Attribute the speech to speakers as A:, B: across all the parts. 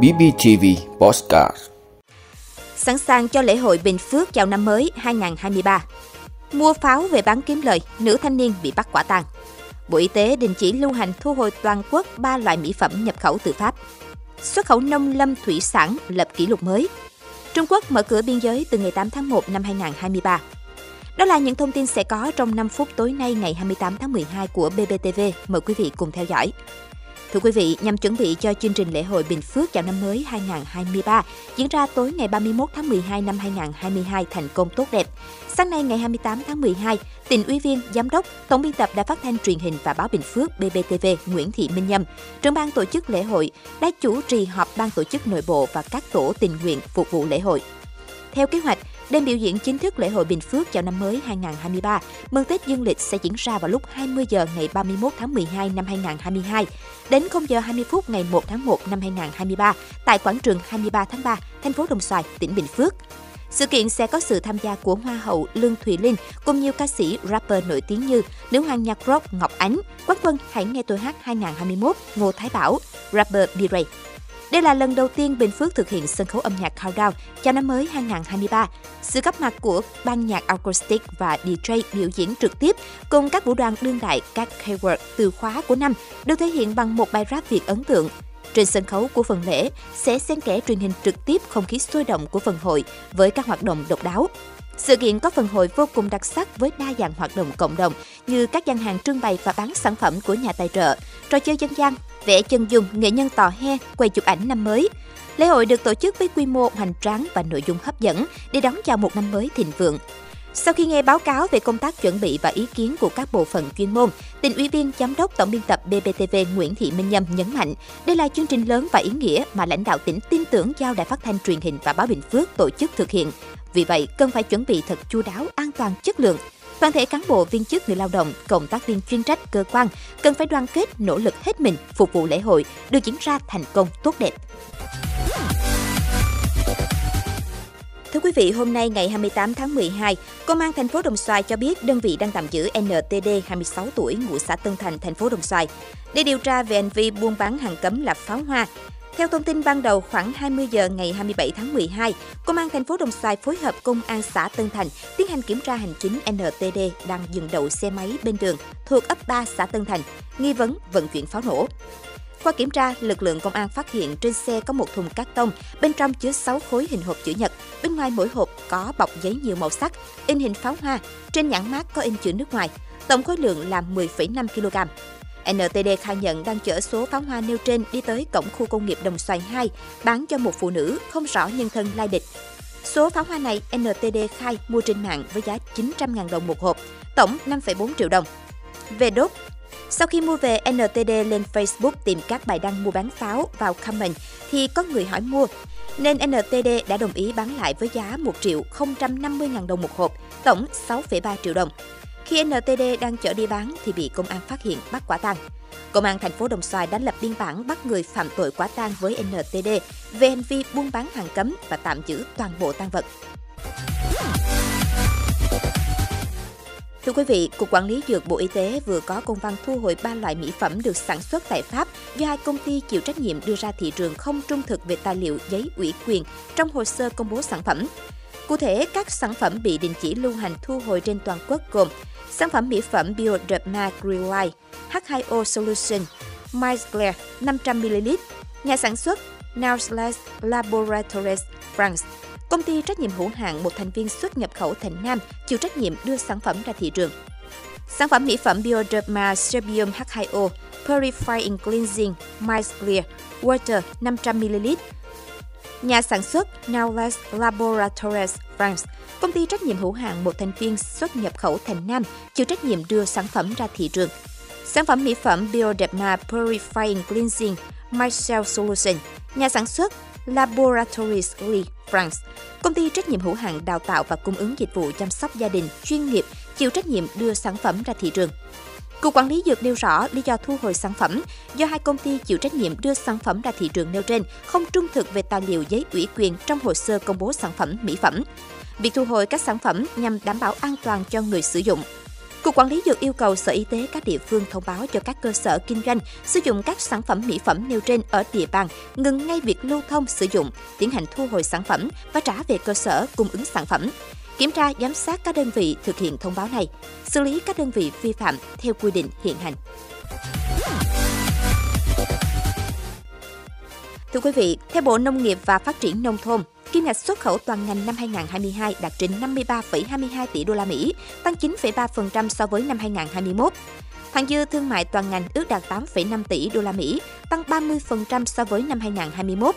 A: BBTV Postcard
B: Sẵn sàng cho lễ hội Bình Phước chào năm mới 2023 Mua pháo về bán kiếm lời, nữ thanh niên bị bắt quả tang. Bộ Y tế đình chỉ lưu hành thu hồi toàn quốc 3 loại mỹ phẩm nhập khẩu từ Pháp. Xuất khẩu nông lâm thủy sản lập kỷ lục mới. Trung Quốc mở cửa biên giới từ ngày 8 tháng 1 năm 2023. Đó là những thông tin sẽ có trong 5 phút tối nay ngày 28 tháng 12 của BBTV. Mời quý vị cùng theo dõi. Thưa quý vị, nhằm chuẩn bị cho chương trình lễ hội Bình Phước chào năm mới 2023 diễn ra tối ngày 31 tháng 12 năm 2022 thành công tốt đẹp. Sáng nay ngày 28 tháng 12, tỉnh ủy viên, giám đốc, tổng biên tập Đài Phát thanh Truyền hình và Báo Bình Phước BBTV Nguyễn Thị Minh Nhâm, trưởng ban tổ chức lễ hội đã chủ trì họp ban tổ chức nội bộ và các tổ tình nguyện phục vụ lễ hội. Theo kế hoạch, Đêm biểu diễn chính thức lễ hội Bình Phước chào năm mới 2023, mừng Tết Dương lịch sẽ diễn ra vào lúc 20 giờ ngày 31 tháng 12 năm 2022 đến 0 giờ 20 phút ngày 1 tháng 1 năm 2023 tại quảng trường 23 tháng 3, thành phố Đồng Xoài, tỉnh Bình Phước. Sự kiện sẽ có sự tham gia của Hoa hậu Lương Thùy Linh cùng nhiều ca sĩ rapper nổi tiếng như nữ hoàng nhạc rock Ngọc Ánh, quán quân Hãy nghe tôi hát 2021 Ngô Thái Bảo, rapper B-Ray. Đây là lần đầu tiên Bình Phước thực hiện sân khấu âm nhạc countdown chào năm mới 2023. Sự góp mặt của ban nhạc acoustic và DJ biểu diễn trực tiếp cùng các vũ đoàn đương đại các keyword từ khóa của năm được thể hiện bằng một bài rap Việt ấn tượng. Trên sân khấu của phần lễ sẽ xen kẽ truyền hình trực tiếp không khí sôi động của phần hội với các hoạt động độc đáo. Sự kiện có phần hội vô cùng đặc sắc với đa dạng hoạt động cộng đồng như các gian hàng trưng bày và bán sản phẩm của nhà tài trợ, trò chơi dân gian, vẽ chân dung, nghệ nhân tò he, quay chụp ảnh năm mới. Lễ hội được tổ chức với quy mô hoành tráng và nội dung hấp dẫn để đón chào một năm mới thịnh vượng. Sau khi nghe báo cáo về công tác chuẩn bị và ý kiến của các bộ phận chuyên môn, tỉnh ủy viên giám đốc tổng biên tập BBTV Nguyễn Thị Minh Nhâm nhấn mạnh, đây là chương trình lớn và ý nghĩa mà lãnh đạo tỉnh tin tưởng giao Đài Phát thanh Truyền hình và Báo Bình Phước tổ chức thực hiện. Vì vậy, cần phải chuẩn bị thật chu đáo, an toàn, chất lượng. Toàn thể cán bộ, viên chức, người lao động, cộng tác viên chuyên trách, cơ quan cần phải đoàn kết, nỗ lực hết mình phục vụ lễ hội được diễn ra thành công tốt đẹp. Thưa quý vị, hôm nay ngày 28 tháng 12, Công an thành phố Đồng Xoài cho biết đơn vị đang tạm giữ NTD 26 tuổi ngụ xã Tân Thành, thành phố Đồng Xoài để điều tra về hành vi buôn bán hàng cấm là pháo hoa. Theo thông tin ban đầu, khoảng 20 giờ ngày 27 tháng 12, Công an thành phố Đồng Xoài phối hợp Công an xã Tân Thành tiến hành kiểm tra hành chính NTD đang dừng đậu xe máy bên đường thuộc ấp 3 xã Tân Thành, nghi vấn vận chuyển pháo nổ. Qua kiểm tra, lực lượng công an phát hiện trên xe có một thùng cát tông, bên trong chứa 6 khối hình hộp chữ nhật. Bên ngoài mỗi hộp có bọc giấy nhiều màu sắc, in hình pháo hoa, trên nhãn mát có in chữ nước ngoài. Tổng khối lượng là 10,5 kg. NTD khai nhận đang chở số pháo hoa nêu trên đi tới cổng khu công nghiệp Đồng Xoài 2, bán cho một phụ nữ không rõ nhân thân lai lịch. Số pháo hoa này NTD khai mua trên mạng với giá 900.000 đồng một hộp, tổng 5,4 triệu đồng. Về đốt, sau khi mua về, NTD lên Facebook tìm các bài đăng mua bán pháo vào comment thì có người hỏi mua, nên NTD đã đồng ý bán lại với giá 1 triệu 050 ngàn đồng một hộp, tổng 6,3 triệu đồng. Khi NTD đang chở đi bán thì bị công an phát hiện bắt quả tang. Công an thành phố Đồng Xoài đã lập biên bản bắt người phạm tội quả tang với NTD về hành vi buôn bán hàng cấm và tạm giữ toàn bộ tăng vật. Thưa quý vị, Cục Quản lý Dược Bộ Y tế vừa có công văn thu hồi 3 loại mỹ phẩm được sản xuất tại Pháp do hai công ty chịu trách nhiệm đưa ra thị trường không trung thực về tài liệu giấy ủy quyền trong hồ sơ công bố sản phẩm. Cụ thể, các sản phẩm bị đình chỉ lưu hành thu hồi trên toàn quốc gồm sản phẩm mỹ phẩm Bioderma Green H2O Solution, Miles 500ml, nhà sản xuất Nautilus Laboratories France, Công ty trách nhiệm hữu hạn một thành viên xuất nhập khẩu Thành Nam chịu trách nhiệm đưa sản phẩm ra thị trường. Sản phẩm mỹ phẩm Bioderma Serbium H2O Purifying Cleansing Miles Clear Water 500ml Nhà sản xuất Nautilus Laboratories France, công ty trách nhiệm hữu hạn một thành viên xuất nhập khẩu Thành Nam chịu trách nhiệm đưa sản phẩm ra thị trường. Sản phẩm mỹ phẩm Bioderma Purifying Cleansing Mycel Solution, nhà sản xuất Laboratories Lee France, công ty trách nhiệm hữu hạn đào tạo và cung ứng dịch vụ chăm sóc gia đình chuyên nghiệp chịu trách nhiệm đưa sản phẩm ra thị trường. Cục Quản lý Dược nêu rõ lý do thu hồi sản phẩm do hai công ty chịu trách nhiệm đưa sản phẩm ra thị trường nêu trên không trung thực về tài liệu giấy ủy quyền trong hồ sơ công bố sản phẩm mỹ phẩm. Việc thu hồi các sản phẩm nhằm đảm bảo an toàn cho người sử dụng. Cục Quản lý Dược yêu cầu Sở Y tế các địa phương thông báo cho các cơ sở kinh doanh sử dụng các sản phẩm mỹ phẩm nêu trên ở địa bàn, ngừng ngay việc lưu thông sử dụng, tiến hành thu hồi sản phẩm và trả về cơ sở cung ứng sản phẩm. Kiểm tra, giám sát các đơn vị thực hiện thông báo này, xử lý các đơn vị vi phạm theo quy định hiện hành. Thưa quý vị, theo Bộ Nông nghiệp và Phát triển Nông thôn, kim ngạch xuất khẩu toàn ngành năm 2022 đạt trên 53,22 tỷ đô la Mỹ, tăng 9,3% so với năm 2021. Thặng dư thương mại toàn ngành ước đạt 8,5 tỷ đô la Mỹ, tăng 30% so với năm 2021.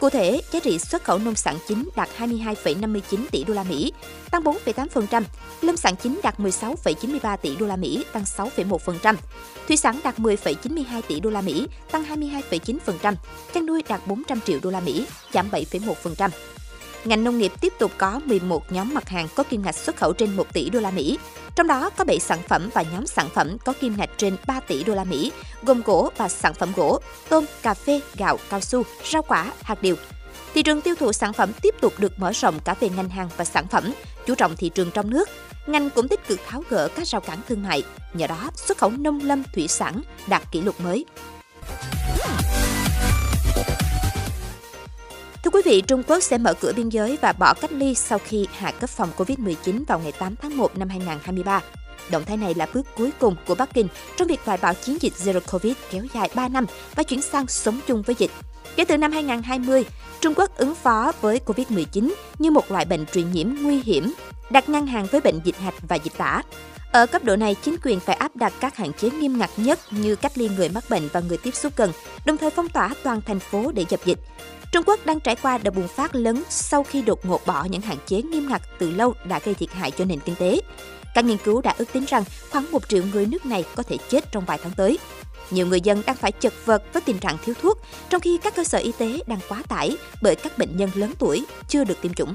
B: Cụ thể, giá trị xuất khẩu nông sản chính đạt 22,59 tỷ đô la Mỹ, tăng 4,8%, lâm sản chính đạt 16,93 tỷ đô la Mỹ, tăng 6,1%, thủy sản đạt 10,92 tỷ đô la Mỹ, tăng 22,9%, chăn nuôi đạt 400 triệu đô la Mỹ, giảm 7,1%. Ngành nông nghiệp tiếp tục có 11 nhóm mặt hàng có kim ngạch xuất khẩu trên 1 tỷ đô la Mỹ. Trong đó có 7 sản phẩm và nhóm sản phẩm có kim ngạch trên 3 tỷ đô la Mỹ, gồm gỗ và sản phẩm gỗ, tôm, cà phê, gạo, cao su, rau quả, hạt điều. Thị trường tiêu thụ sản phẩm tiếp tục được mở rộng cả về ngành hàng và sản phẩm, chú trọng thị trường trong nước. Ngành cũng tích cực tháo gỡ các rào cản thương mại, nhờ đó xuất khẩu nông lâm thủy sản đạt kỷ lục mới. Quý vị, Trung Quốc sẽ mở cửa biên giới và bỏ cách ly sau khi hạ cấp phòng COVID-19 vào ngày 8 tháng 1 năm 2023. Động thái này là bước cuối cùng của Bắc Kinh trong việc loại bỏ chiến dịch Zero Covid kéo dài 3 năm và chuyển sang sống chung với dịch. Kể từ năm 2020, Trung Quốc ứng phó với COVID-19 như một loại bệnh truyền nhiễm nguy hiểm, đặt ngang hàng với bệnh dịch hạch và dịch tả. Ở cấp độ này, chính quyền phải áp đặt các hạn chế nghiêm ngặt nhất như cách ly người mắc bệnh và người tiếp xúc gần, đồng thời phong tỏa toàn thành phố để dập dịch. Trung Quốc đang trải qua đợt bùng phát lớn sau khi đột ngột bỏ những hạn chế nghiêm ngặt từ lâu đã gây thiệt hại cho nền kinh tế. Các nghiên cứu đã ước tính rằng khoảng 1 triệu người nước này có thể chết trong vài tháng tới. Nhiều người dân đang phải chật vật với tình trạng thiếu thuốc, trong khi các cơ sở y tế đang quá tải bởi các bệnh nhân lớn tuổi chưa được tiêm chủng.